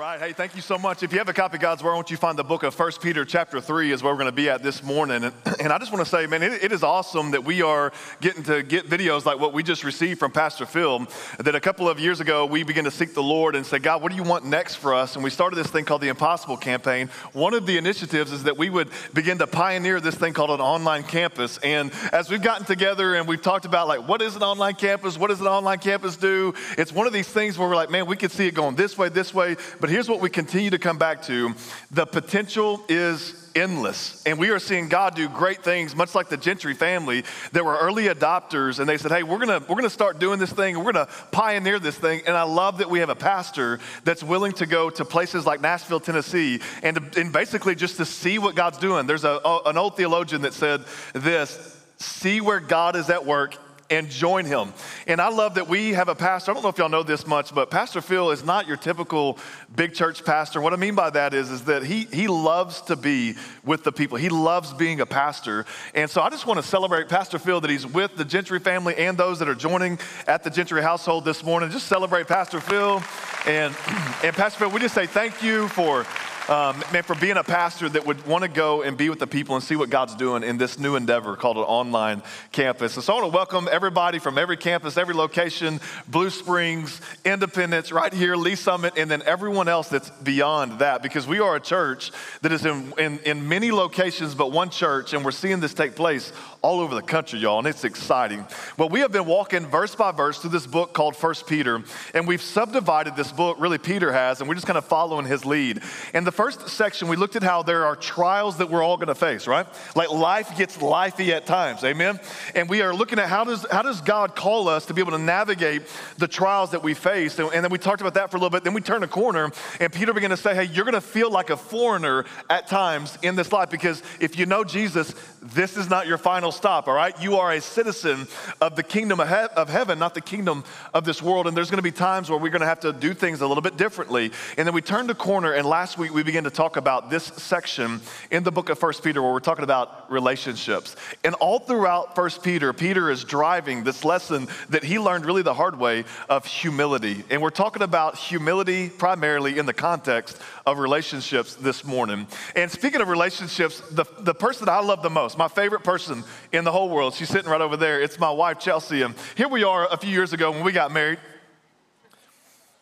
right. Hey, thank you so much. If you have a copy of God's Word, won't you find the book of 1 Peter chapter 3 is where we're going to be at this morning. And, and I just want to say, man, it, it is awesome that we are getting to get videos like what we just received from Pastor Phil. That a couple of years ago, we began to seek the Lord and say, God, what do you want next for us? And we started this thing called the Impossible Campaign. One of the initiatives is that we would begin to pioneer this thing called an online campus. And as we've gotten together and we've talked about, like, what is an online campus? What does an online campus do? It's one of these things where we're like, man, we could see it going this way, this way. But here's what we continue to come back to the potential is endless. And we are seeing God do great things, much like the Gentry family that were early adopters. And they said, hey, we're gonna, we're gonna start doing this thing, we're gonna pioneer this thing. And I love that we have a pastor that's willing to go to places like Nashville, Tennessee, and, to, and basically just to see what God's doing. There's a, an old theologian that said this see where God is at work and join him. And I love that we have a pastor. I don't know if y'all know this much, but Pastor Phil is not your typical big church pastor. What I mean by that is, is that he, he loves to be with the people. He loves being a pastor. And so I just want to celebrate Pastor Phil that he's with the Gentry family and those that are joining at the Gentry household this morning. Just celebrate Pastor Phil. And, and Pastor Phil, we just say thank you for um, man, for being a pastor that would want to go and be with the people and see what God's doing in this new endeavor called an online campus. And so I want to welcome everybody from every campus, every location, Blue Springs, Independence, right here, Lee Summit, and then everyone else that's beyond that, because we are a church that is in, in, in many locations, but one church, and we're seeing this take place all over the country, y'all, and it's exciting. Well, we have been walking verse by verse through this book called First Peter, and we've subdivided this book, really, Peter has, and we're just kind of following his lead. In the first section, we looked at how there are trials that we're all gonna face, right? Like life gets lifey at times, amen? And we are looking at how does, how does God call us to be able to navigate the trials that we face? And, and then we talked about that for a little bit. Then we turned a corner, and Peter began to say, hey, you're gonna feel like a foreigner at times in this life because if you know Jesus, this is not your final stop, all right? You are a citizen of the kingdom of, he- of heaven, not the kingdom of this world. And there's gonna be times where we're gonna have to do things a little bit differently. And then we turned a corner, and last week we began to talk about this section in the book of First Peter where we're talking about relationships. And all throughout First Peter, Peter is driving this lesson that he learned really the hard way of humility. And we're talking about humility primarily in the context of relationships this morning. And speaking of relationships, the, the person I love the most, my favorite person in the whole world, she's sitting right over there. It's my wife, Chelsea. And here we are a few years ago when we got married.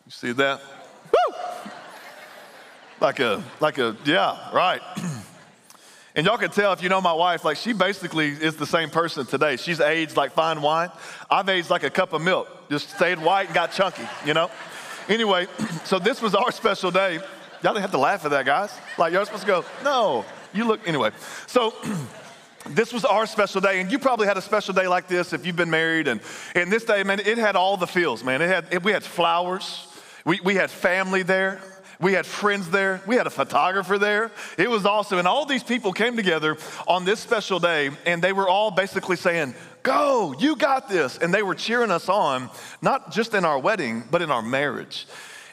You see that? Woo! Like a, like a, yeah, right. And y'all can tell if you know my wife, like she basically is the same person today. She's aged like fine wine. I've aged like a cup of milk, just stayed white and got chunky, you know? Anyway, so this was our special day. Y'all didn't have to laugh at that, guys. Like, y'all supposed to go, no, you look, anyway. So, this was our special day, and you probably had a special day like this if you've been married. And, and this day, man, it had all the feels, man. It had, it, we had flowers, we, we had family there. We had friends there. We had a photographer there. It was awesome. And all these people came together on this special day, and they were all basically saying, Go, you got this. And they were cheering us on, not just in our wedding, but in our marriage.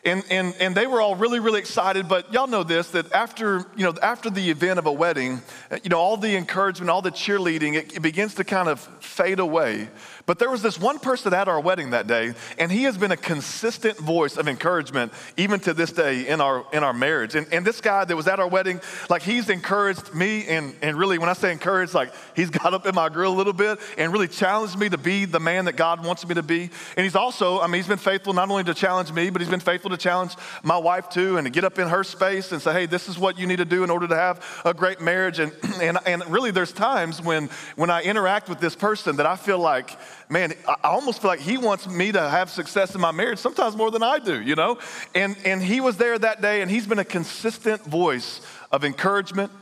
And, and, and they were all really, really excited. But y'all know this that after, you know, after the event of a wedding, uh, you know, all the encouragement, all the cheerleading, it, it begins to kind of fade away. But there was this one person at our wedding that day, and he has been a consistent voice of encouragement even to this day in our in our marriage. And, and this guy that was at our wedding, like he's encouraged me, and, and really when I say encouraged, like he's got up in my grill a little bit and really challenged me to be the man that God wants me to be. And he's also, I mean, he's been faithful not only to challenge me, but he's been faithful to challenge my wife too, and to get up in her space and say, hey, this is what you need to do in order to have a great marriage. And and, and really there's times when when I interact with this person that I feel like man, I almost feel like he wants me to have success in my marriage, sometimes more than I do, you know? And, and he was there that day, and he's been a consistent voice of encouragement,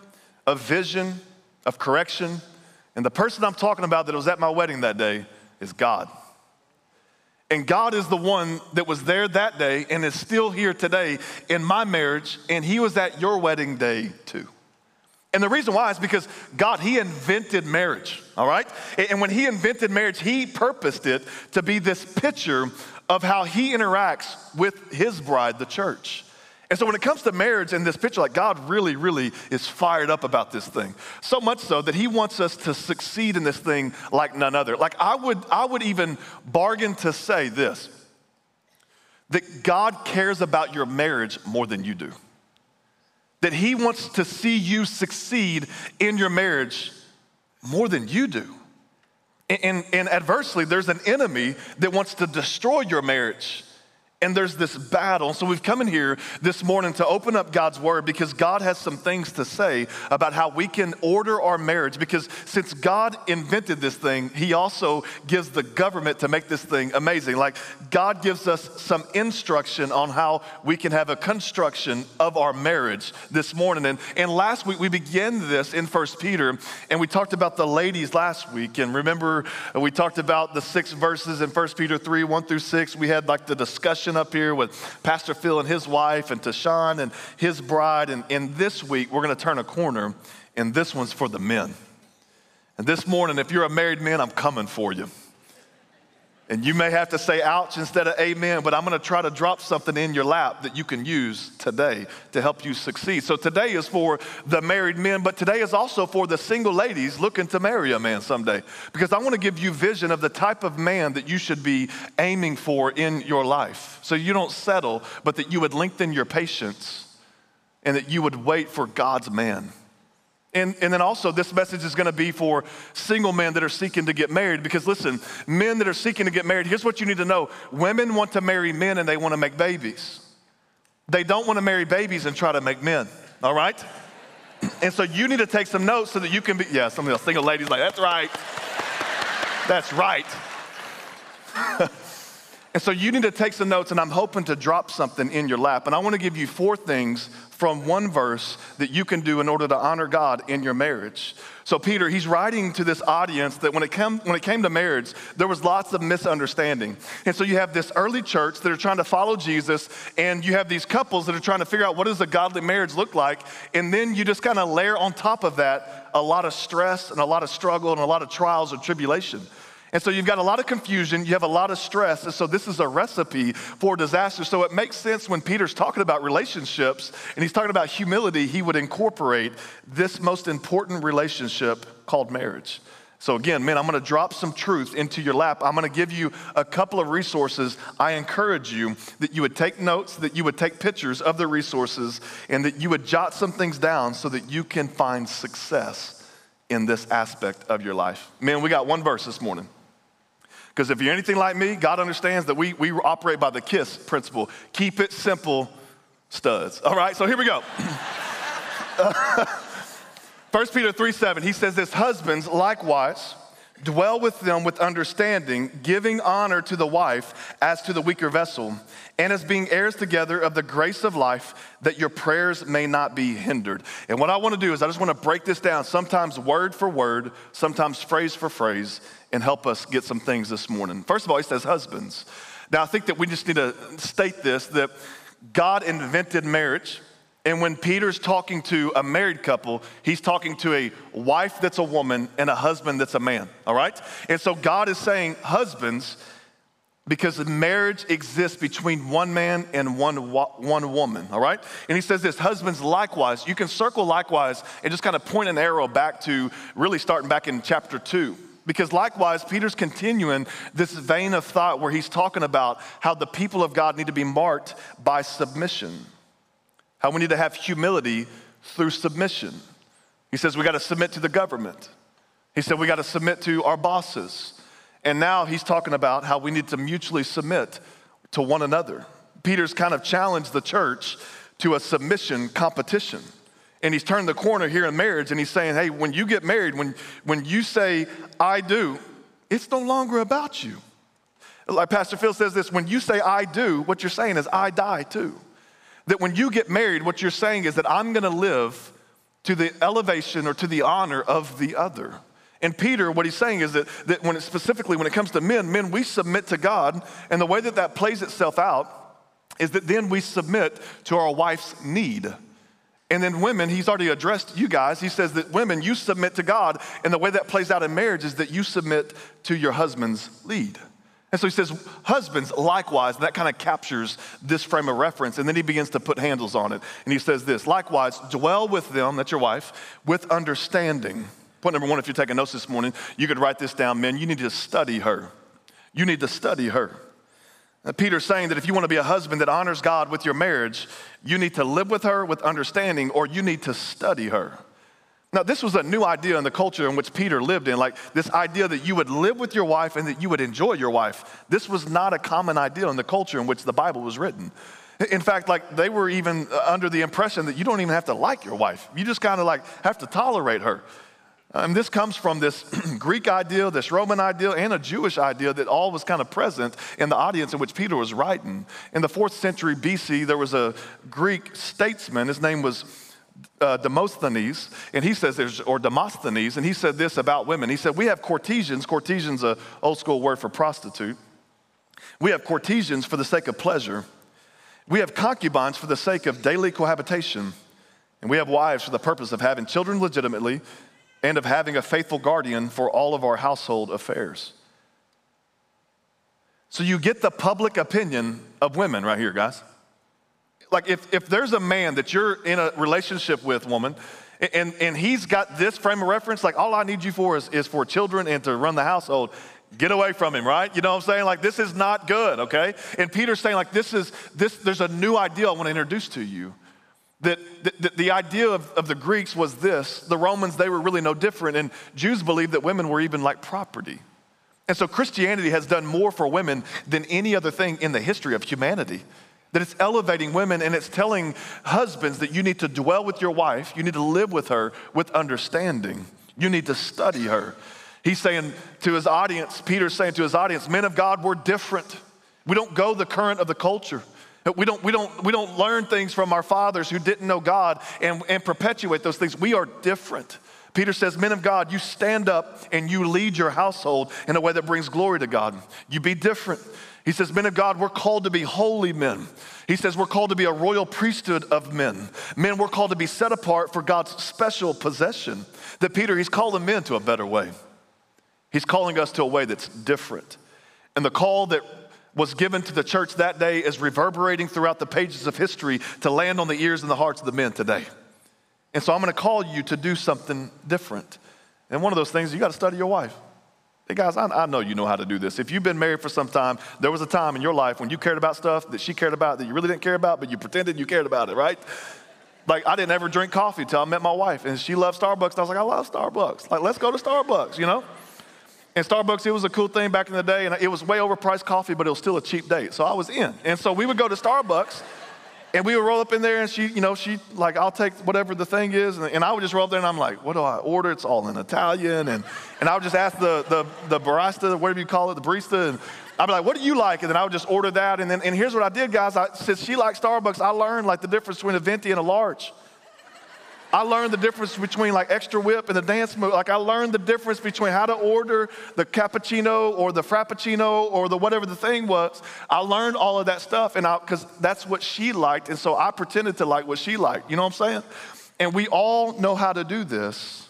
of vision, of correction. And the person I'm talking about that was at my wedding that day is God. And God is the one that was there that day and is still here today in my marriage, and he was at your wedding day too. And the reason why is because God, He invented marriage, all right? And when He invented marriage, He purposed it to be this picture of how He interacts with His bride, the church. And so when it comes to marriage and this picture, like God really, really is fired up about this thing. So much so that He wants us to succeed in this thing like none other. Like I would, I would even bargain to say this that God cares about your marriage more than you do. That He wants to see you succeed in your marriage more than you do. And, and, adversely, there's an enemy that wants to destroy your marriage and there's this battle. So we've come in here this morning to open up God's word because God has some things to say about how we can order our marriage. Because since God invented this thing, He also gives the government to make this thing amazing. Like God gives us some instruction on how we can have a construction of our marriage this morning. And, and last week we began this in First Peter, and we talked about the ladies last week. And remember, we talked about the six verses in First Peter 3 1 through 6. We had like the discussion up here with Pastor Phil and his wife, and Tashawn and his bride. And, and this week, we're going to turn a corner, and this one's for the men. And this morning, if you're a married man, I'm coming for you. And you may have to say ouch instead of amen, but I'm gonna try to drop something in your lap that you can use today to help you succeed. So today is for the married men, but today is also for the single ladies looking to marry a man someday. Because I wanna give you vision of the type of man that you should be aiming for in your life. So you don't settle, but that you would lengthen your patience and that you would wait for God's man. And, and then also, this message is going to be for single men that are seeking to get married. Because listen, men that are seeking to get married, here's what you need to know women want to marry men and they want to make babies. They don't want to marry babies and try to make men, all right? And so you need to take some notes so that you can be, yeah, some of the single ladies like, that's right. That's right. and so you need to take some notes, and I'm hoping to drop something in your lap. And I want to give you four things from one verse that you can do in order to honor God in your marriage. So Peter, he's writing to this audience that when it came when it came to marriage, there was lots of misunderstanding. And so you have this early church that are trying to follow Jesus, and you have these couples that are trying to figure out what does a godly marriage look like, and then you just kind of layer on top of that a lot of stress and a lot of struggle and a lot of trials and tribulation. And so you've got a lot of confusion, you have a lot of stress, and so this is a recipe for disaster. So it makes sense when Peter's talking about relationships and he's talking about humility, he would incorporate this most important relationship called marriage. So, again, man, I'm gonna drop some truth into your lap. I'm gonna give you a couple of resources. I encourage you that you would take notes, that you would take pictures of the resources, and that you would jot some things down so that you can find success in this aspect of your life. Man, we got one verse this morning. Because if you're anything like me, God understands that we, we operate by the KISS principle keep it simple, studs. All right, so here we go. 1 Peter 3 7, he says this Husbands, likewise, dwell with them with understanding, giving honor to the wife as to the weaker vessel, and as being heirs together of the grace of life, that your prayers may not be hindered. And what I want to do is, I just want to break this down, sometimes word for word, sometimes phrase for phrase, and help us get some things this morning. First of all, he says husbands. Now, I think that we just need to state this that God invented marriage. And when Peter's talking to a married couple, he's talking to a wife that's a woman and a husband that's a man, all right? And so God is saying, husbands, because marriage exists between one man and one, one woman, all right? And he says this husbands, likewise. You can circle likewise and just kind of point an arrow back to really starting back in chapter two. Because likewise, Peter's continuing this vein of thought where he's talking about how the people of God need to be marked by submission, how we need to have humility through submission. He says we got to submit to the government. He said we got to submit to our bosses. And now he's talking about how we need to mutually submit to one another. Peter's kind of challenged the church to a submission competition and he's turned the corner here in marriage and he's saying, hey, when you get married, when, when you say, I do, it's no longer about you. Like Pastor Phil says this when you say, I do, what you're saying is, I die too. That when you get married, what you're saying is that I'm gonna live to the elevation or to the honor of the other. And Peter, what he's saying is that, that when specifically when it comes to men, men, we submit to God, and the way that that plays itself out is that then we submit to our wife's need. And then women, he's already addressed you guys. He says that women, you submit to God. And the way that plays out in marriage is that you submit to your husband's lead. And so he says, husbands, likewise, that kind of captures this frame of reference. And then he begins to put handles on it. And he says this likewise, dwell with them, that's your wife, with understanding. Point number one, if you're taking notes this morning, you could write this down, men. You need to study her. You need to study her. Peter's saying that if you want to be a husband that honors God with your marriage, you need to live with her with understanding or you need to study her. Now, this was a new idea in the culture in which Peter lived in, like this idea that you would live with your wife and that you would enjoy your wife. This was not a common idea in the culture in which the Bible was written. In fact, like they were even uh, under the impression that you don't even have to like your wife. You just kind of like have to tolerate her. And this comes from this Greek ideal, this Roman ideal, and a Jewish idea that all was kind of present in the audience in which Peter was writing. In the fourth century BC, there was a Greek statesman. His name was uh, Demosthenes, and he says there's, or Demosthenes, and he said this about women. He said, We have courtesans, courtesan's an old school word for prostitute. We have courtesans for the sake of pleasure. We have concubines for the sake of daily cohabitation. And we have wives for the purpose of having children legitimately and of having a faithful guardian for all of our household affairs. So you get the public opinion of women right here, guys. Like if, if there's a man that you're in a relationship with, woman, and, and he's got this frame of reference, like all I need you for is, is for children and to run the household, get away from him, right? You know what I'm saying? Like this is not good, okay? And Peter's saying, like, this is this, there's a new idea I want to introduce to you that, that, the idea of, of the Greeks was this the Romans, they were really no different, and Jews believed that women were even like property. And so Christianity has done more for women than any other thing in the history of humanity. That it's elevating women and it's telling husbands that you need to dwell with your wife, you need to live with her with understanding, you need to study her. He's saying to his audience, Peter's saying to his audience, men of God, we're different. We don't go the current of the culture. We don't, we, don't, we don't learn things from our fathers who didn't know God and, and perpetuate those things. We are different. Peter says, Men of God, you stand up and you lead your household in a way that brings glory to God. You be different. He says, Men of God, we're called to be holy men. He says, We're called to be a royal priesthood of men. Men, we're called to be set apart for God's special possession. That Peter, he's calling men to a better way. He's calling us to a way that's different. And the call that was given to the church that day is reverberating throughout the pages of history to land on the ears and the hearts of the men today. And so I'm going to call you to do something different. And one of those things, you got to study your wife. Hey guys, I, I, know you know how to do this. If you've been married for some time, there was a time in your life when you cared about stuff that she cared about that you really didn't care about, but you pretended you cared about it, right? Like I didn't ever drink coffee until I met my wife, and she loved Starbucks. And I was like, I love Starbucks. Like, let's go to Starbucks, you know? And Starbucks, it was a cool thing back in the day, and it was way overpriced coffee, but it was still a cheap date. So I was in. And so we would go to Starbucks, and we would roll up in there, and she, you know, she, like, I'll take whatever the thing is. And, and I would just roll up there, and I'm like, what do I order? It's all in Italian. And, and I would just ask the, the, the barista, whatever you call it, the barista, and I'd be like, what do you like? And then I would just order that. And then, and here's what I did, guys. I, since she liked Starbucks, I learned, like, the difference between a venti and a large. I learned the difference between like extra whip and the dance move. Like I learned the difference between how to order the cappuccino or the frappuccino or the whatever the thing was. I learned all of that stuff and I because that's what she liked. And so I pretended to like what she liked. You know what I'm saying? And we all know how to do this.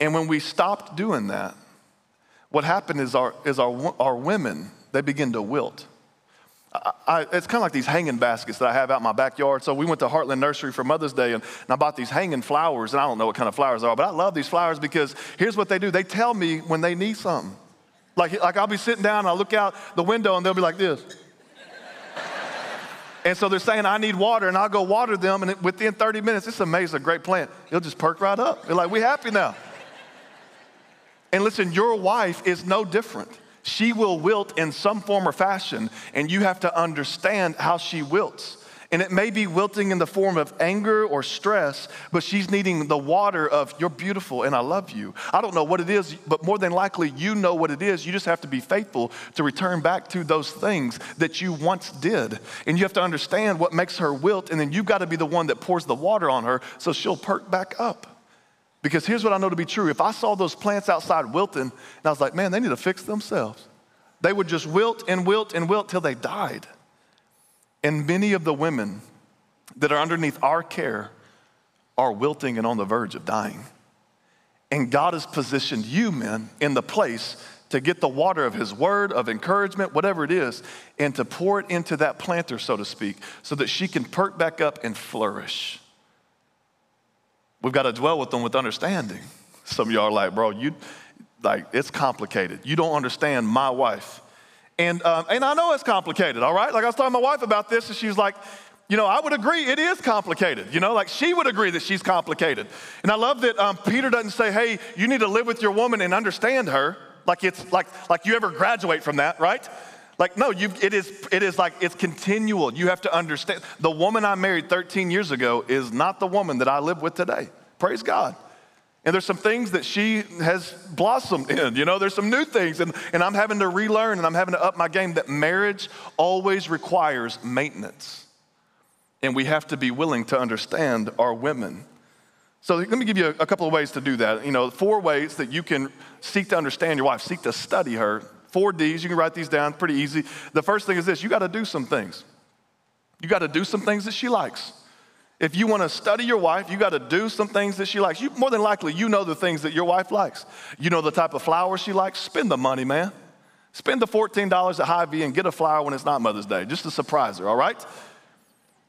And when we stopped doing that, what happened is our, is our, our women, they begin to wilt. I, it's kind of like these hanging baskets that I have out in my backyard. So we went to Heartland Nursery for Mother's Day, and, and I bought these hanging flowers. And I don't know what kind of flowers they are, but I love these flowers because here's what they do: they tell me when they need something. Like, like I'll be sitting down, and I'll look out the window, and they'll be like this. and so they're saying, I need water, and I'll go water them, and within 30 minutes, it's amazing, a great plant. It'll just perk right up. They're like, we happy now. And listen, your wife is no different she will wilt in some form or fashion, and you have to understand how she wilts. And it may be wilting in the form of anger or stress, but she's needing the water of, you're beautiful and I love you. I don't know what it is, but more than likely, you know what it is. You just have to be faithful to return back to those things that you once did. And you have to understand what makes her wilt, and then you've got to be the one that pours the water on her so she'll perk back up. Because here's what I know to be true. If I saw those plants outside wilting, and I was like, man, they need to fix themselves. They would just wilt and wilt and wilt till they died. And many of the women that are underneath our care are wilting and on the verge of dying. And God has positioned you, men, in the place to get the water of His word, of encouragement, whatever it is, and to pour it into that planter, so to speak, so that she can perk back up and flourish. We've got to dwell with them with understanding. Some of y'all are like, bro, you like it's complicated. You don't understand my wife. And, um, and I know it's complicated, all right? Like I was talking to my wife about this, and she was like, you know, I would agree it is complicated. You know, like she would agree that she's complicated. And I love that um, Peter doesn't say, hey, you need to live with your woman and understand her. Like it's like, like you ever graduate from that, right? Like, no, it, is, it is like it's continual. You have to understand. The woman I married 13 years ago is not the woman that I live with today. Praise God. And there's some things that she has blossomed in. You know, there's some new things, and, and I'm having to relearn and I'm having to up my game that marriage always requires maintenance. And we have to be willing to understand our women. So let me give you a, a couple of ways to do that. You know, four ways that you can seek to understand your wife, seek to study her. Four D's, you can write these down, pretty easy. The first thing is this you got to do some things. You got to do some things that she likes. If you want to study your wife, you got to do some things that she likes. You, more than likely, you know the things that your wife likes. You know the type of flowers she likes. Spend the money, man. Spend the $14 at Hy-Vee and get a flower when it's not Mother's Day, just to surprise her, all right?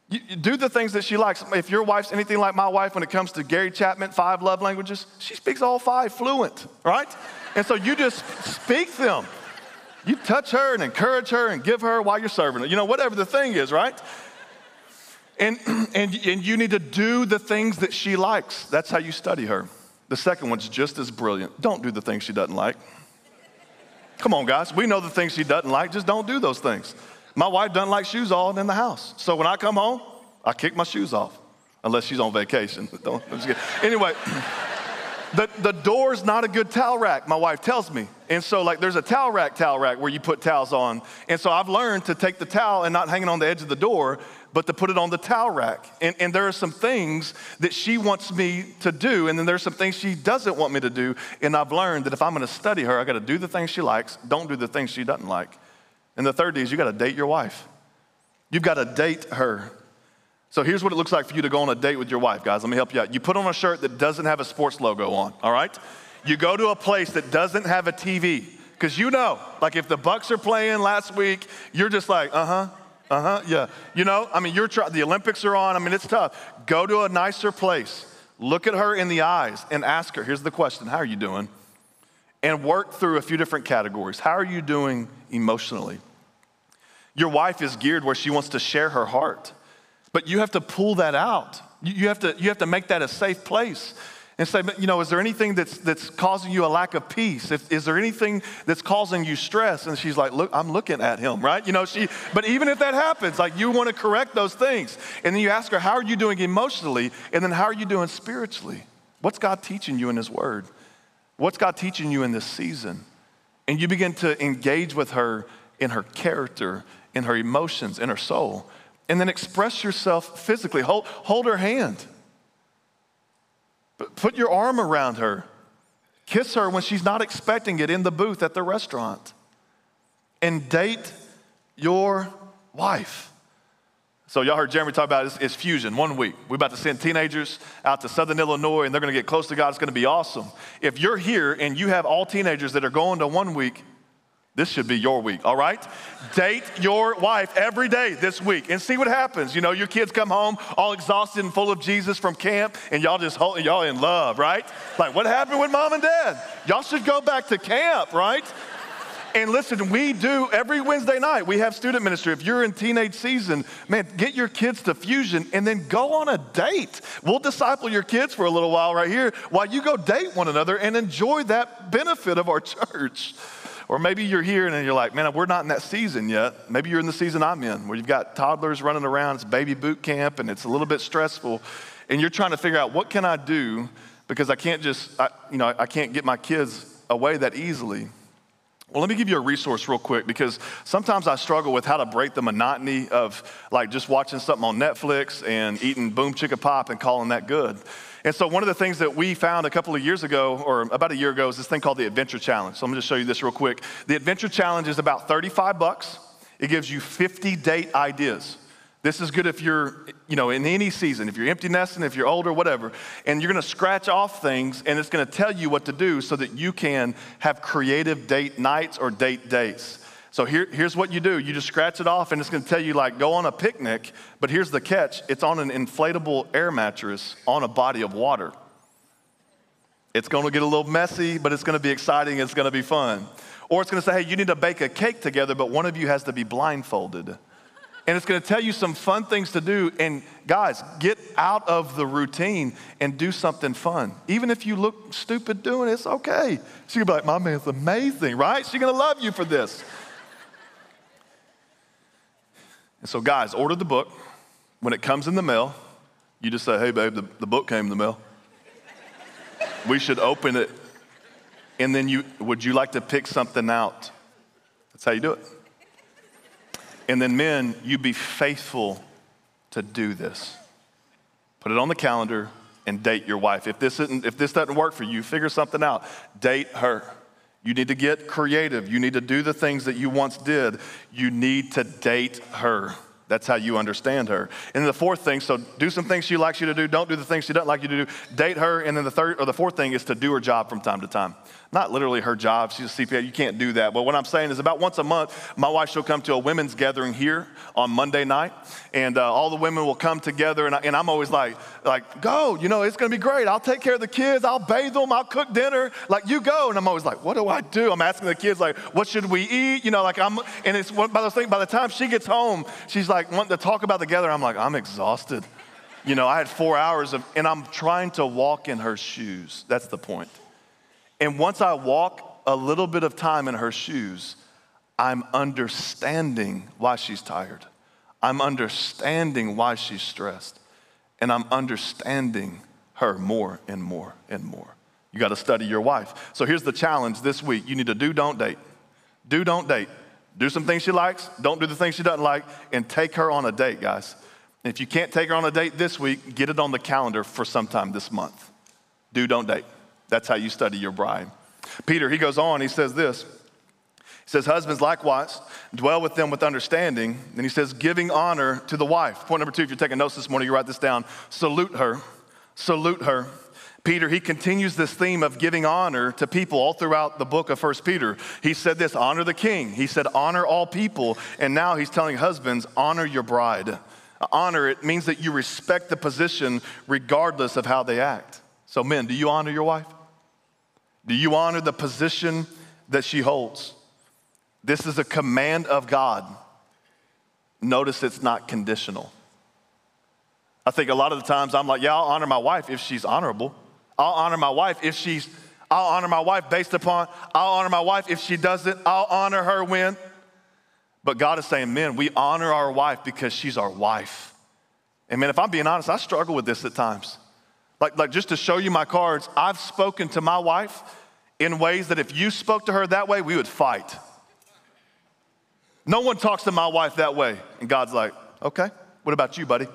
You, you do the things that she likes. If your wife's anything like my wife when it comes to Gary Chapman, five love languages, she speaks all five fluent, right? And so you just speak them. You touch her and encourage her and give her while you're serving her. You know, whatever the thing is, right? And, and, and you need to do the things that she likes. That's how you study her. The second one's just as brilliant. Don't do the things she doesn't like. Come on, guys. We know the things she doesn't like. Just don't do those things. My wife doesn't like shoes on in the house. So when I come home, I kick my shoes off, unless she's on vacation. anyway, the, the door's not a good towel rack, my wife tells me. And so, like, there's a towel rack, towel rack where you put towels on. And so I've learned to take the towel and not hang it on the edge of the door, but to put it on the towel rack. And, and there are some things that she wants me to do, and then there's some things she doesn't want me to do. And I've learned that if I'm gonna study her, I gotta do the things she likes, don't do the things she doesn't like. And the third is you gotta date your wife. You've gotta date her. So here's what it looks like for you to go on a date with your wife, guys. Let me help you out. You put on a shirt that doesn't have a sports logo on, all right? You go to a place that doesn't have a TV, because you know, like if the Bucks are playing last week, you're just like, uh huh, uh huh, yeah. You know, I mean, you're trying, the Olympics are on. I mean, it's tough. Go to a nicer place, look at her in the eyes, and ask her, here's the question How are you doing? And work through a few different categories. How are you doing emotionally? Your wife is geared where she wants to share her heart, but you have to pull that out. You have to, you have to make that a safe place and say, you know, is there anything that's, that's causing you a lack of peace? If, is there anything that's causing you stress? And she's like, look, I'm looking at him, right? You know, she, but even if that happens, like you want to correct those things. And then you ask her, how are you doing emotionally? And then how are you doing spiritually? What's God teaching you in His Word? What's God teaching you in this season? And you begin to engage with her in her character, in her emotions, in her soul. And then express yourself physically. Hold, hold her hand Put your arm around her. Kiss her when she's not expecting it in the booth at the restaurant. And date your wife. So y'all heard Jeremy talk about it's, it's, fusion, one week. We're about to send teenagers out to Southern Illinois and they're gonna get close to God. It's gonna be awesome. If you're here and you have all teenagers that are going to one week, this should be your week, all right? Date your wife every day this week and see what happens. You know, your kids come home all exhausted and full of Jesus from camp, and y'all just hold, y'all in love, right? Like, what happened with mom and dad? Y'all should go back to camp, right? And listen, we do every Wednesday night, we have student ministry. If you're in teenage season, man, get your kids to Fusion and then go on a date. We'll disciple your kids for a little while right here while you go date one another and enjoy that benefit of our church. Or maybe you're here and you're like, man, we're not in that season yet. Maybe you're in the season I'm in, where you've got toddlers running around, it's baby boot camp, and it's a little bit stressful. And you're trying to figure out what can I do because I can't just, I, you know, I can't get my kids away that easily. Well, let me give you a resource real quick because sometimes I struggle with how to break the monotony of like just watching something on Netflix and eating boom chicka pop and calling that good. And so, one of the things that we found a couple of years ago, or about a year ago, is this thing called the Adventure Challenge. So, I'm gonna just show you this real quick. The Adventure Challenge is about 35 bucks. It gives you 50 date ideas. This is good if you're, you know, in any season, if you're empty nesting, if you're older, whatever. And you're gonna scratch off things and it's gonna tell you what to do so that you can have creative date nights or date days. So here, here's what you do you just scratch it off, and it's to tell you, like, go on a picnic. But here's the catch it's on an inflatable air mattress on a body of water. It's to get a little messy, but it's to be exciting. It's to be fun. Or it's to say, hey, you need to bake a cake together, but one of you has to be blindfolded. And it's going to tell you some fun things to do. And guys, get out of the routine and do something fun. Even if you look stupid doing it, it's okay. She's going to be like, my man's amazing, right? She's going to love you for this. And so, guys, order the book. When it comes in the mail, you just say, hey, babe, the, the book came in the mail. we should open it. And then you, would you like to pick something out? That's how you do it. And then, men, you be faithful to do this. Put it on the calendar and date your wife. If this, isn't, if this doesn't work for you, figure something out. Date her. You need to get creative. You need to do the things that you once did. You need to date her. That's how you understand her. And the fourth thing, so do some things she likes you to do, don't do the things she doesn't like you to do. Date her, and then the third or the fourth thing is to do her job from time to time. Not literally her job, she's a CPA, you can't do that. But what I'm saying is about once a month, my wife she'll come to a women's gathering here on Monday night, and uh, all the women will come together, and, I, and I'm always like, like, go, you know, it's gonna be great. I'll take care of the kids, I'll bathe them, I'll cook dinner, like you go. And I'm always like, what do I do? I'm asking the kids like, what should we eat? You know, like I'm, and it's one by those things, by the time she gets home, she's like wanting to talk about the gathering. I'm like, I'm exhausted. You know, I had four hours of, and I'm trying to walk in her shoes. That's the point. And once I walk a little bit of time in her shoes, I'm understanding why she's tired. I'm understanding why she's stressed. And I'm understanding her more and more and more. You got to study your wife. So here's the challenge this week you need to do, don't date. Do, don't date. Do some things she likes, don't do the things she doesn't like, and take her on a date, guys. If you can't take her on a date this week, get it on the calendar for sometime this month. Do, don't date. That's how you study your bride. Peter, he goes on, he says this. He says, Husbands, likewise, dwell with them with understanding. And he says, giving honor to the wife. Point number two, if you're taking notes this morning, you write this down. Salute her. Salute her. Peter, he continues this theme of giving honor to people all throughout the book of First Peter. He said this honor the king. He said, honor all people. And now he's telling husbands, honor your bride. Honor, it means that you respect the position regardless of how they act. So, men, do you honor your wife? Do you honor the position that she holds? This is a command of God. Notice it's not conditional. I think a lot of the times I'm like, yeah, I'll honor my wife if she's honorable. I'll honor my wife if she's, I'll honor my wife based upon, I'll honor my wife if she doesn't, I'll honor her when. But God is saying, men, we honor our wife because she's our wife. And man, if I'm being honest, I struggle with this at times. Like, like just to show you my cards, I've spoken to my wife in ways that if you spoke to her that way, we would fight. No one talks to my wife that way. And God's like, okay, what about you, buddy?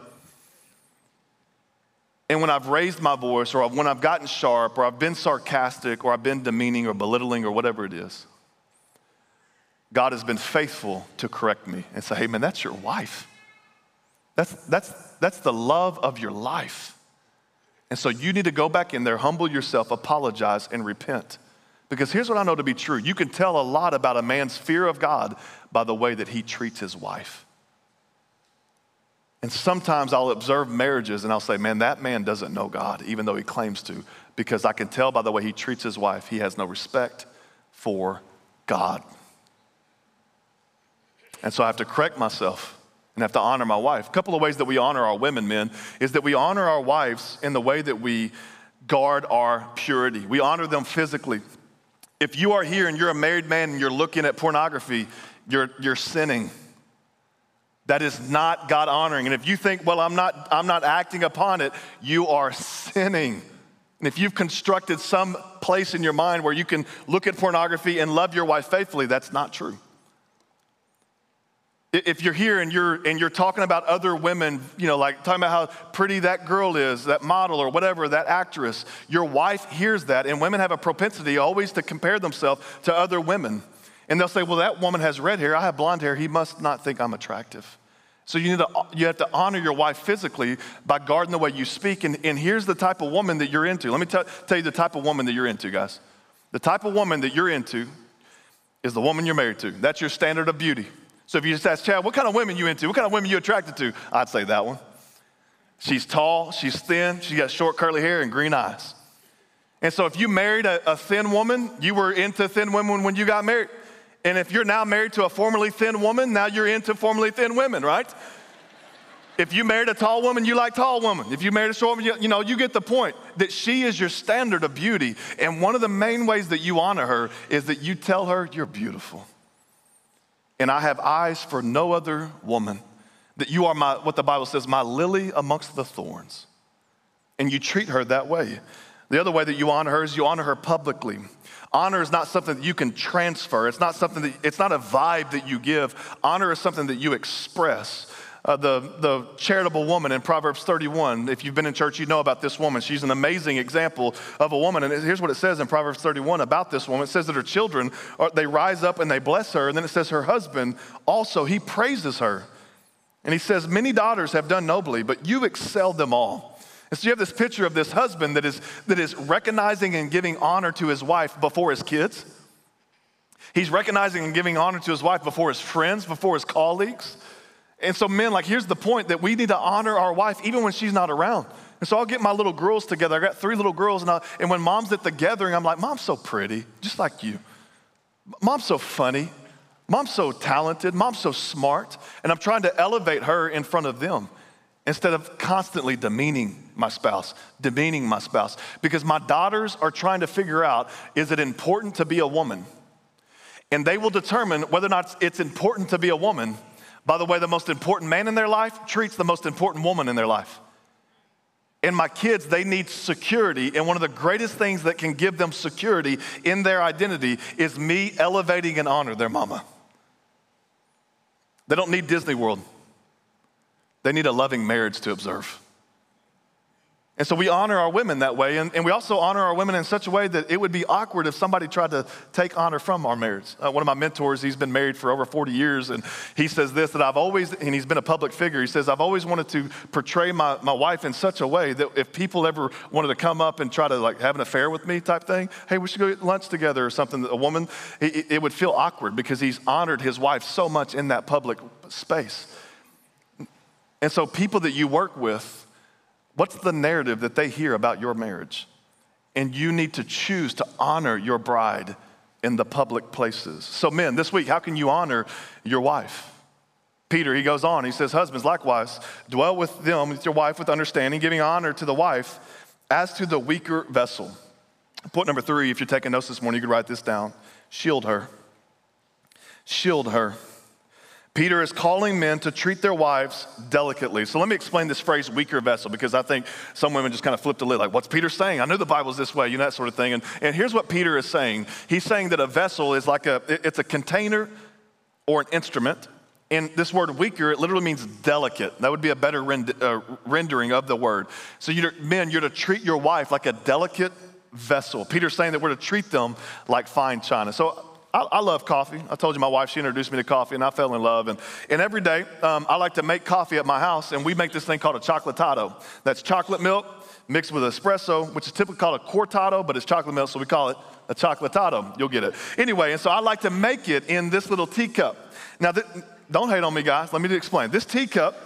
And when I've raised my voice, or when I've gotten sharp, or I've been sarcastic, or I've been demeaning, or belittling, or whatever it is, God has been faithful to correct me and say, hey, man, that's your wife. That's, that's, that's the love of your life. And so you need to go back in there, humble yourself, apologize, and repent. Because here's what I know to be true you can tell a lot about a man's fear of God by the way that he treats his wife. And sometimes I'll observe marriages and I'll say, man, that man doesn't know God, even though he claims to, because I can tell by the way he treats his wife, he has no respect for God. And so I have to correct myself and have to honor my wife. A couple of ways that we honor our women, men, is that we honor our wives in the way that we guard our purity. We honor them physically. If you are here and you're a married man and you're looking at pornography, you're, you're sinning. That is not God honoring. And if you think, well, I'm not, I'm not acting upon it, you are sinning. And if you've constructed some place in your mind where you can look at pornography and love your wife faithfully, that's not true. If you're here and you're, and you're talking about other women, you know, like talking about how pretty that girl is, that model or whatever, that actress, your wife hears that. And women have a propensity always to compare themselves to other women. And they'll say, well, that woman has red hair, I have blonde hair, he must not think I'm attractive. So you, need to, you have to honor your wife physically by guarding the way you speak. And, and here's the type of woman that you're into. Let me t- tell you the type of woman that you're into, guys. The type of woman that you're into is the woman you're married to. That's your standard of beauty. So if you just ask Chad, what kind of women you into? What kind of women you attracted to? I'd say that one. She's tall, she's thin, she's got short curly hair and green eyes. And so if you married a, a thin woman, you were into thin women when you got married. And if you're now married to a formerly thin woman, now you're into formerly thin women, right? If you married a tall woman, you like tall women. If you married a short woman, you, you, know, you get the point that she is your standard of beauty. And one of the main ways that you honor her is that you tell her you're beautiful. And I have eyes for no other woman. That you are my, what the Bible says, my lily amongst the thorns. And you treat her that way. The other way that you honor her is you honor her publicly. Honor is not something that you can transfer. It's not something that, it's not a vibe that you give. Honor is something that you express. Uh, the, the charitable woman in Proverbs 31. If you've been in church, you know about this woman. She's an amazing example of a woman. And here's what it says in Proverbs 31 about this woman it says that her children, are, they rise up and they bless her. And then it says her husband also, he praises her. And he says, Many daughters have done nobly, but you excelled them all. And so you have this picture of this husband that is, that is recognizing and giving honor to his wife before his kids. He's recognizing and giving honor to his wife before his friends, before his colleagues. And so, men, like, here's the point that we need to honor our wife even when she's not around. And so I'll get my little girls together. I got three little girls, and, I, and when mom's at the gathering, I'm like, Mom's so pretty, just like you. Mom's so funny. Mom's so talented. Mom's so smart. And I'm trying to elevate her in front of them instead of constantly demeaning my spouse, demeaning my spouse. Because my daughters are trying to figure out is it important to be a woman? And they will determine whether or not it's important to be a woman by the way the most important man in their life treats the most important woman in their life. And my kids, they need security. And one of the greatest things that can give them security in their identity is me elevating and honor their mama. They don't need Disney World, they need a loving marriage to observe. And so we honor our women that way. And, and, we also honor our women in such a way that it would be awkward if somebody tried to take honor from our marriage. Uh, one of my mentors, he's been married for over 40 years, and he says this that I've always, and he's been a public figure, he says, I've always wanted to portray my, my wife in such a way that if people ever wanted to come up and try to like have an affair with me type thing, hey, we should go eat lunch together or something, a woman, it, it would feel awkward because he's honored his wife so much in that public space. And so people that you work with, What's the narrative that they hear about your marriage? And you need to choose to honor your bride in the public places. So, men, this week, how can you honor your wife? Peter, he goes on, he says, Husbands, likewise, dwell with them, with your wife, with understanding, giving honor to the wife as to the weaker vessel. Point number three, if you're taking notes this morning, you could write this down shield her. Shield her. Peter is calling men to treat their wives delicately. So let me explain this phrase, weaker vessel, because I think some women just kind of flipped a lid, like, what's Peter saying? I know the Bible's this way, you know, that sort of thing. And, and here's what Peter is saying. He's saying that a vessel is like a, it's a container or an instrument. And this word weaker, it literally means delicate. That would be a better rend- uh, rendering of the word. So, you're, men, you're to treat your wife like a delicate vessel. Peter's saying that we're to treat them like fine china. So, I, I, love coffee. I told you my wife, she introduced me to coffee, and I fell in love. And, and every day, um, I like to make coffee at my house, and we make this thing called a chocolatado. That's chocolate milk mixed with espresso, which is typically called a cortado, but it's chocolate milk, so we call it a chocolatado. You'll get it. Anyway, and so I like to make it in this little teacup. Now, th- don't hate on me, guys. Let me explain. This teacup,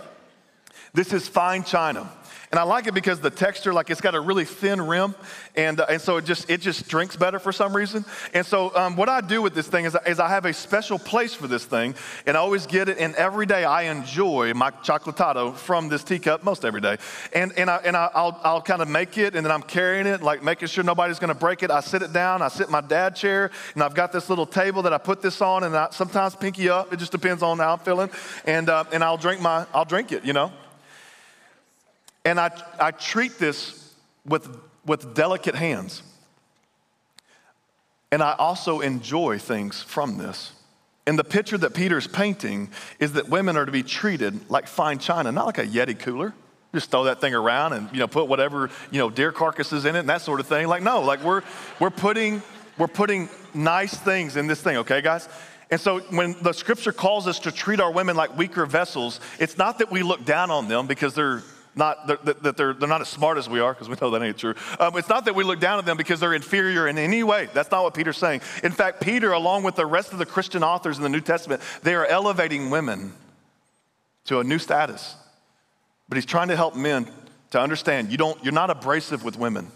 this is fine china. And I like it because the texture, like it's got a really thin rim, and, uh, and so it just, it just drinks better for some reason. And so um, what I do with this thing is, is I have a special place for this thing, and I always get it, and every day I enjoy my chocolatado from this teacup, most every day. And, and, I, and I, will I'll kind of make it, and then I'm carrying it, like making sure nobody's gonna break it. I sit it down, I sit in my dad chair, and I've got this little table that I put this on, and I sometimes pinky up, it just depends on how I'm feeling, and, uh, and I'll drink my, I'll drink it, you know? And I, I treat this with, with delicate hands. And I also enjoy things from this. And the picture that Peter's painting is that women are to be treated like fine china, not like a Yeti cooler. Just throw that thing around and you know put whatever you know deer carcasses in it and that sort of thing. Like no, like we're we're putting we're putting nice things in this thing, okay, guys? And so when the scripture calls us to treat our women like weaker vessels, it's not that we look down on them because they're not that, that they're, they're not as smart as we are, because we know that ain't true. Um, it's not that we look down at them because they're inferior in any way. That's not what Peter's saying. In fact, Peter, along with the rest of the Christian authors in the New Testament, they are elevating women to a new status. But he's trying to help men to understand you don't, you're not abrasive with women.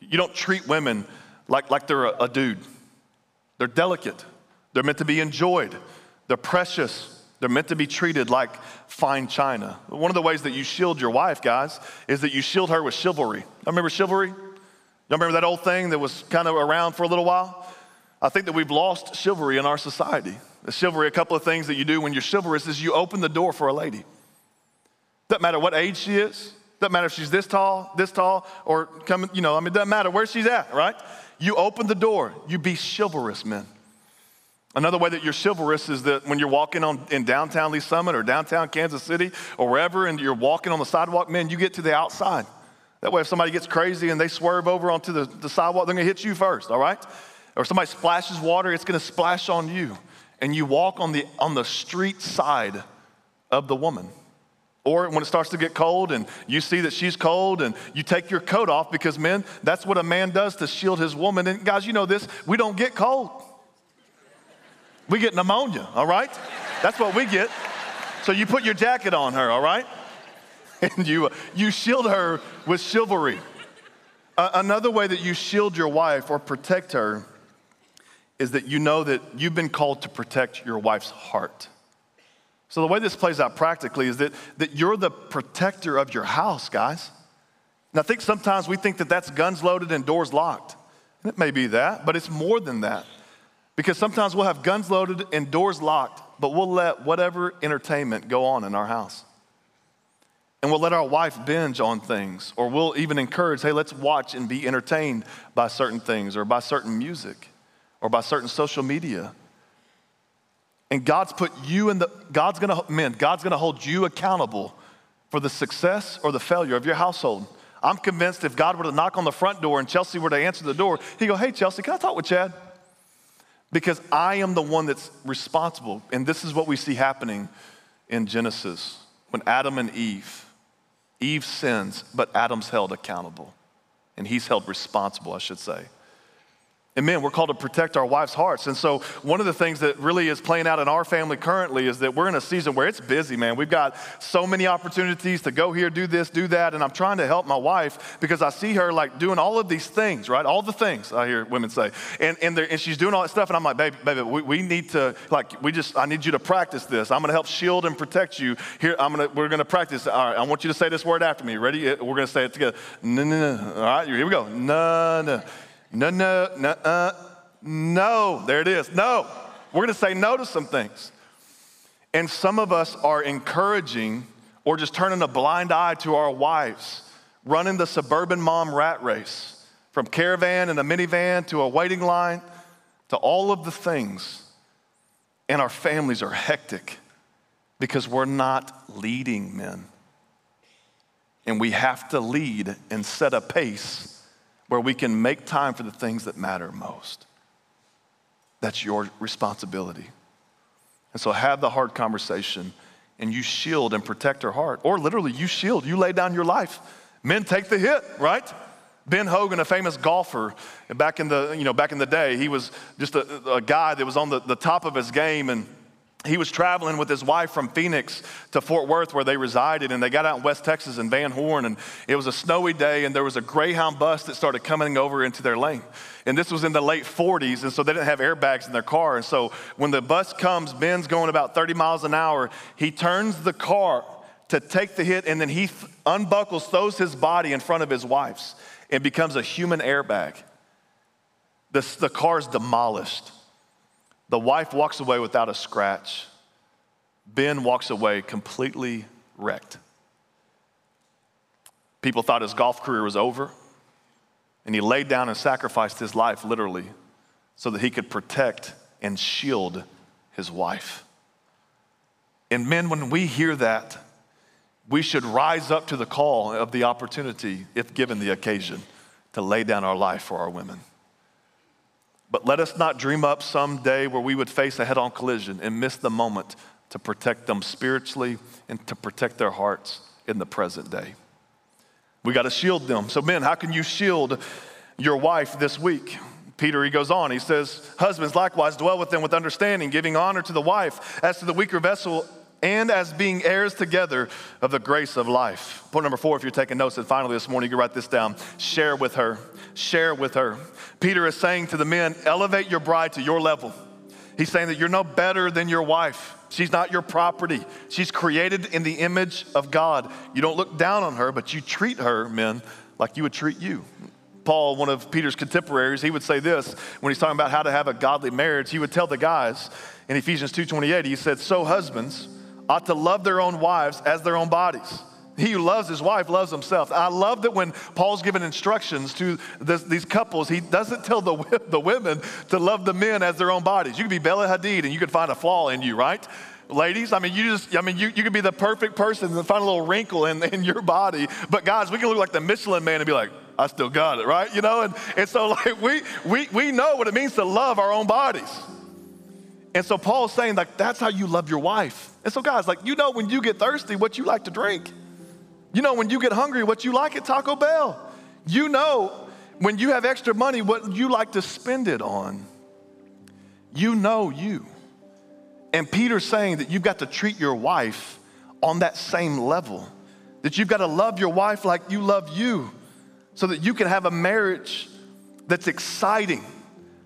You don't treat women like, like they're a, a dude. They're delicate, they're meant to be enjoyed, they're precious. They're meant to be treated like fine china. One of the ways that you shield your wife, guys, is that you shield her with chivalry. I remember chivalry? Y'all remember that old thing that was kind of around for a little while? I think that we've lost chivalry in our society. The chivalry, a couple of things that you do when you're chivalrous is you open the door for a lady. Doesn't matter what age she is, doesn't matter if she's this tall, this tall, or coming, you know, I mean, doesn't matter where she's at, right? You open the door, you be chivalrous, men. Another way that you're chivalrous is that when you're walking on in downtown Lee Summit or downtown Kansas City or wherever, and you're walking on the sidewalk, man, you get to the outside. That way, if somebody gets crazy and they swerve over onto the, the sidewalk, they're gonna hit you first, all right? Or somebody splashes water, it's gonna splash on you. And you walk on the, on the street side of the woman. Or when it starts to get cold and you see that she's cold and you take your coat off because, men, that's what a man does to shield his woman. And guys, you know this, we don't get cold. We get pneumonia, all right? That's what we get. So you put your jacket on her, all right? And you, you shield her with chivalry. Uh, another way that you shield your wife or protect her is that you know that you've been called to protect your wife's heart. So the way this plays out practically is that, that you're the protector of your house, guys. And I think sometimes we think that that's guns loaded and doors locked. And it may be that, but it's more than that. Because sometimes we'll have guns loaded and doors locked, but we'll let whatever entertainment go on in our house. And we'll let our wife binge on things, or we'll even encourage, hey, let's watch and be entertained by certain things, or by certain music, or by certain social media. And God's put you in the, God's gonna, man, God's gonna hold you accountable for the success or the failure of your household. I'm convinced if God were to knock on the front door and Chelsea were to answer the door, he'd go, hey, Chelsea, can I talk with Chad? Because I am the one that's responsible. And this is what we see happening in Genesis when Adam and Eve, Eve sins, but Adam's held accountable. And he's held responsible, I should say. And men, we're called to protect our wives' hearts. And so, one of the things that really is playing out in our family currently is that we're in a season where it's busy, man. We've got so many opportunities to go here, do this, do that. And I'm trying to help my wife because I see her like doing all of these things, right? All the things I hear women say. And, and, and she's doing all that stuff. And I'm like, baby, baby, we, we need to, like, we just, I need you to practice this. I'm going to help shield and protect you. Here, I'm going to, we're going to practice. All right, I want you to say this word after me. Ready? We're going to say it together. No, no, no. All right, here we go. No, no. No, no, no, uh, no. There it is. No. We're going to say no to some things. And some of us are encouraging or just turning a blind eye to our wives, running the suburban mom rat race from caravan and a minivan to a waiting line to all of the things. And our families are hectic because we're not leading men. And we have to lead and set a pace where we can make time for the things that matter most. That's your responsibility. And so have the hard conversation and you shield and protect her heart. Or literally, you shield, you lay down your life. Men take the hit, right? Ben Hogan, a famous golfer, back in the, you know, back in the day, he was just a, a guy that was on the, the top of his game and he was traveling with his wife from Phoenix to Fort Worth where they resided, and they got out in West Texas in Van Horn, and it was a snowy day, and there was a Greyhound bus that started coming over into their lane. And this was in the late 40s, and so they didn't have airbags in their car. And so when the bus comes, Ben's going about 30 miles an hour, he turns the car to take the hit, and then he unbuckles, throws his body in front of his wife's, and becomes a human airbag. The, the car's demolished. The wife walks away without a scratch. Ben walks away completely wrecked. People thought his golf career was over, and he laid down and sacrificed his life literally so that he could protect and shield his wife. And men, when we hear that, we should rise up to the call of the opportunity, if given the occasion, to lay down our life for our women. But let us not dream up some day where we would face a head on collision and miss the moment to protect them spiritually and to protect their hearts in the present day. We got to shield them. So, men, how can you shield your wife this week? Peter, he goes on, he says, Husbands likewise dwell with them with understanding, giving honor to the wife as to the weaker vessel and as being heirs together of the grace of life. Point number four, if you're taking notes, and finally this morning, you can write this down share with her. Share with her. Peter is saying to the men, elevate your bride to your level. He's saying that you're no better than your wife. She's not your property. She's created in the image of God. You don't look down on her, but you treat her, men, like you would treat you. Paul, one of Peter's contemporaries, he would say this when he's talking about how to have a godly marriage. He would tell the guys in Ephesians 2:28, he said, "So husbands ought to love their own wives as their own bodies." He who loves his wife loves himself. I love that when Paul's giving instructions to this, these couples, he doesn't tell the, the women to love the men as their own bodies. You could be Bella Hadid and you could find a flaw in you, right? Ladies, I mean, you just, I mean, you, you could be the perfect person and find a little wrinkle in, in your body. But guys, we can look like the Michelin man and be like, I still got it, right? You know, and, and so like we, we, we know what it means to love our own bodies. And so Paul's saying like, that's how you love your wife. And so guys, like, you know when you get thirsty, what you like to drink. You know when you get hungry, what you like at Taco Bell. You know when you have extra money, what you like to spend it on. You know you. And Peter's saying that you've got to treat your wife on that same level, that you've got to love your wife like you love you, so that you can have a marriage that's exciting,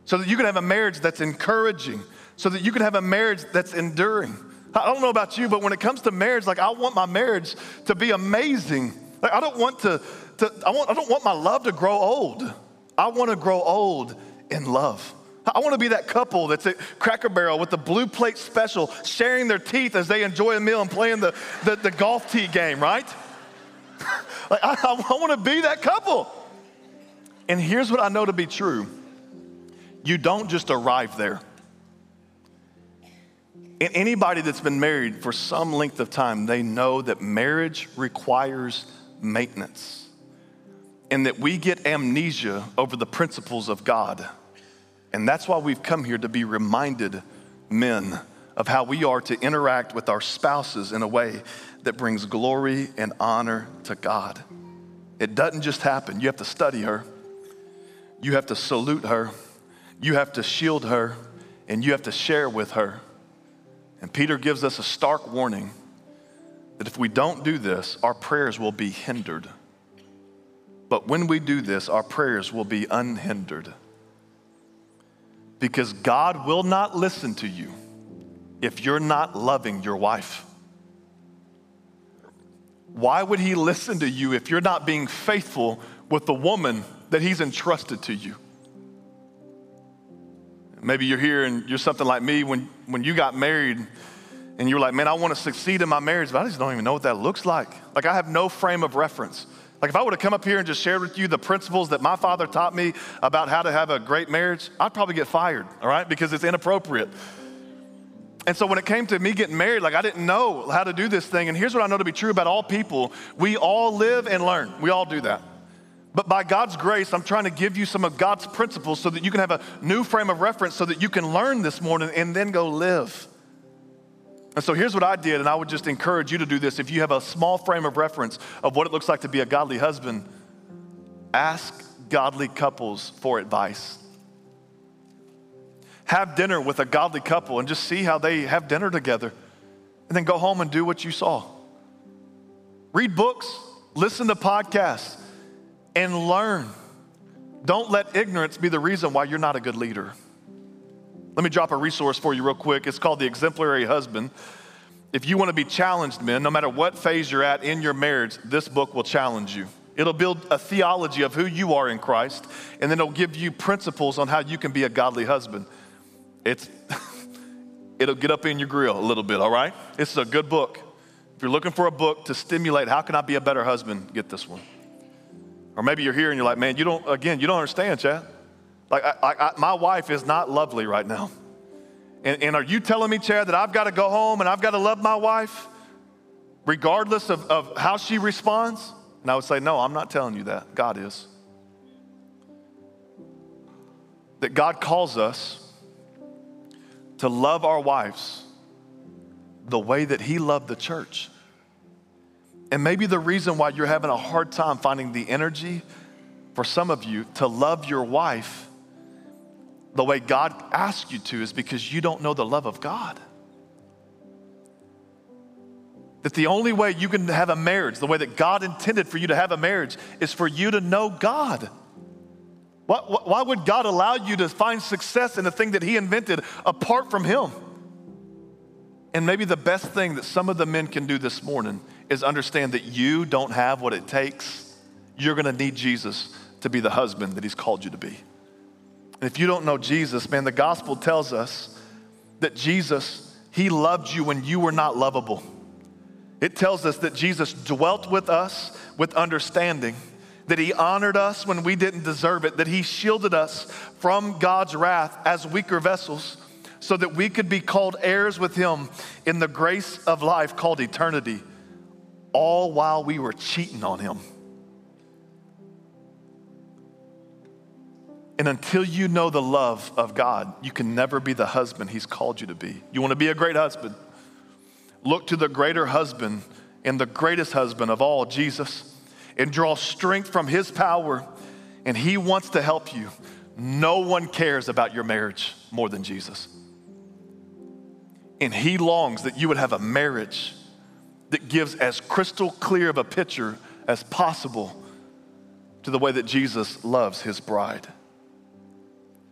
so that you can have a marriage that's encouraging, so that you can have a marriage that's enduring. I don't know about you, but when it comes to marriage, like I want my marriage to be amazing. Like I don't want to, to I, want, I don't want my love to grow old. I want to grow old in love. I want to be that couple that's at Cracker Barrel with the blue plate special, sharing their teeth as they enjoy a meal and playing the, the, the golf tee game, right? like I, I want to be that couple. And here's what I know to be true you don't just arrive there. And anybody that's been married for some length of time, they know that marriage requires maintenance and that we get amnesia over the principles of God. And that's why we've come here to be reminded, men, of how we are to interact with our spouses in a way that brings glory and honor to God. It doesn't just happen. You have to study her, you have to salute her, you have to shield her, and you have to share with her. And Peter gives us a stark warning that if we don't do this, our prayers will be hindered. But when we do this, our prayers will be unhindered. Because God will not listen to you if you're not loving your wife. Why would He listen to you if you're not being faithful with the woman that He's entrusted to you? Maybe you're here and you're something like me when, when you got married and you're like, man, I want to succeed in my marriage, but I just don't even know what that looks like. Like, I have no frame of reference. Like, if I would have come up here and just shared with you the principles that my father taught me about how to have a great marriage, I'd probably get fired, all right, because it's inappropriate. And so when it came to me getting married, like I didn't know how to do this thing. And here's what I know to be true about all people we all live and learn. We all do that. But by God's grace, I'm trying to give you some of God's principles so that you can have a new frame of reference so that you can learn this morning and then go live. And so here's what I did, and I would just encourage you to do this. If you have a small frame of reference of what it looks like to be a godly husband, ask godly couples for advice. Have dinner with a godly couple and just see how they have dinner together. And then go home and do what you saw. Read books, listen to podcasts and learn. Don't let ignorance be the reason why you're not a good leader. Let me drop a resource for you real quick. It's called The Exemplary Husband. If you want to be challenged, men, no matter what phase you're at in your marriage, this book will challenge you. It'll build a theology of who you are in Christ, and then it'll give you principles on how you can be a godly husband. It's it'll get up in your grill a little bit, all right? This is a good book. If you're looking for a book to stimulate how can I be a better husband, get this one. Or maybe you're here and you're like, man, you don't, again, you don't understand, Chad. Like, I, I, my wife is not lovely right now. And, and are you telling me, Chad, that I've got to go home and I've got to love my wife regardless of, of how she responds? And I would say, no, I'm not telling you that. God is. That God calls us to love our wives the way that He loved the church. And maybe the reason why you're having a hard time finding the energy for some of you to love your wife the way God asked you to is because you don't know the love of God. that the only way you can have a marriage, the way that God intended for you to have a marriage, is for you to know God. Why, why would God allow you to find success in the thing that He invented apart from Him? And maybe the best thing that some of the men can do this morning is understand that you don't have what it takes. You're gonna need Jesus to be the husband that He's called you to be. And if you don't know Jesus, man, the gospel tells us that Jesus, He loved you when you were not lovable. It tells us that Jesus dwelt with us with understanding, that He honored us when we didn't deserve it, that He shielded us from God's wrath as weaker vessels so that we could be called heirs with Him in the grace of life called eternity, all while we were cheating on Him. And until you know the love of God, you can never be the husband He's called you to be. You want to be a great husband? Look to the greater husband and the greatest husband of all, Jesus, and draw strength from His power. And He wants to help you. No one cares about your marriage more than Jesus. And He longs that you would have a marriage that gives as crystal clear of a picture as possible to the way that Jesus loves His bride.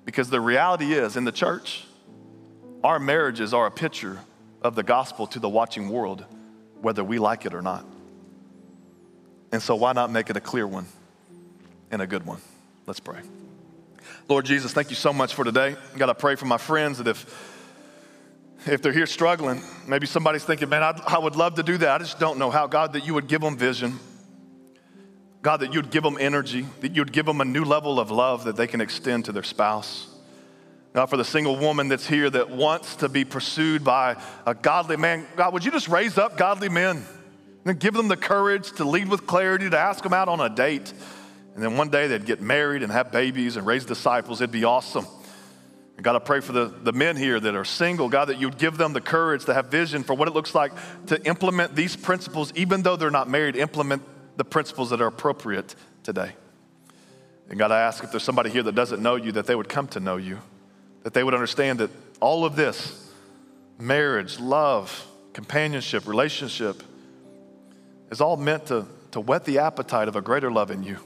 Because the reality is, in the church, our marriages are a picture of the gospel to the watching world, whether we like it or not. And so, why not make it a clear one and a good one? Let's pray. Lord Jesus, thank you so much for today. God, I pray for my friends that if if they're here struggling, maybe somebody's thinking, man, I'd, I would love to do that. I just don't know how. God, that you would give them vision. God, that you'd give them energy, that you'd give them a new level of love that they can extend to their spouse. God, for the single woman that's here that wants to be pursued by a godly man, God, would you just raise up godly men and give them the courage to lead with clarity, to ask them out on a date. And then one day they'd get married and have babies and raise disciples. It'd be awesome. God, I pray for the, the men here that are single, God, that you'd give them the courage to have vision for what it looks like to implement these principles, even though they're not married, implement the principles that are appropriate today. And God, I ask if there's somebody here that doesn't know you, that they would come to know you, that they would understand that all of this marriage, love, companionship, relationship is all meant to, to whet the appetite of a greater love in you,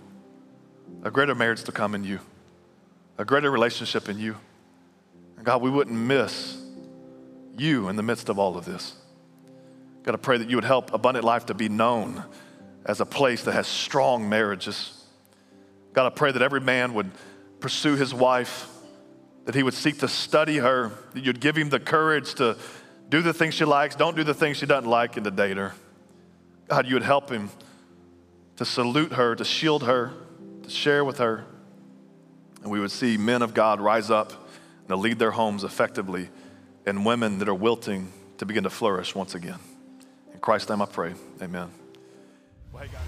a greater marriage to come in you, a greater relationship in you. God, we wouldn't miss you in the midst of all of this. God, I pray that you would help Abundant Life to be known as a place that has strong marriages. God, I pray that every man would pursue his wife, that he would seek to study her, that you'd give him the courage to do the things she likes, don't do the things she doesn't like, and to date her. God, you would help him to salute her, to shield her, to share with her. And we would see men of God rise up to lead their homes effectively, and women that are wilting to begin to flourish once again. In Christ's name I pray. Amen. Well, hey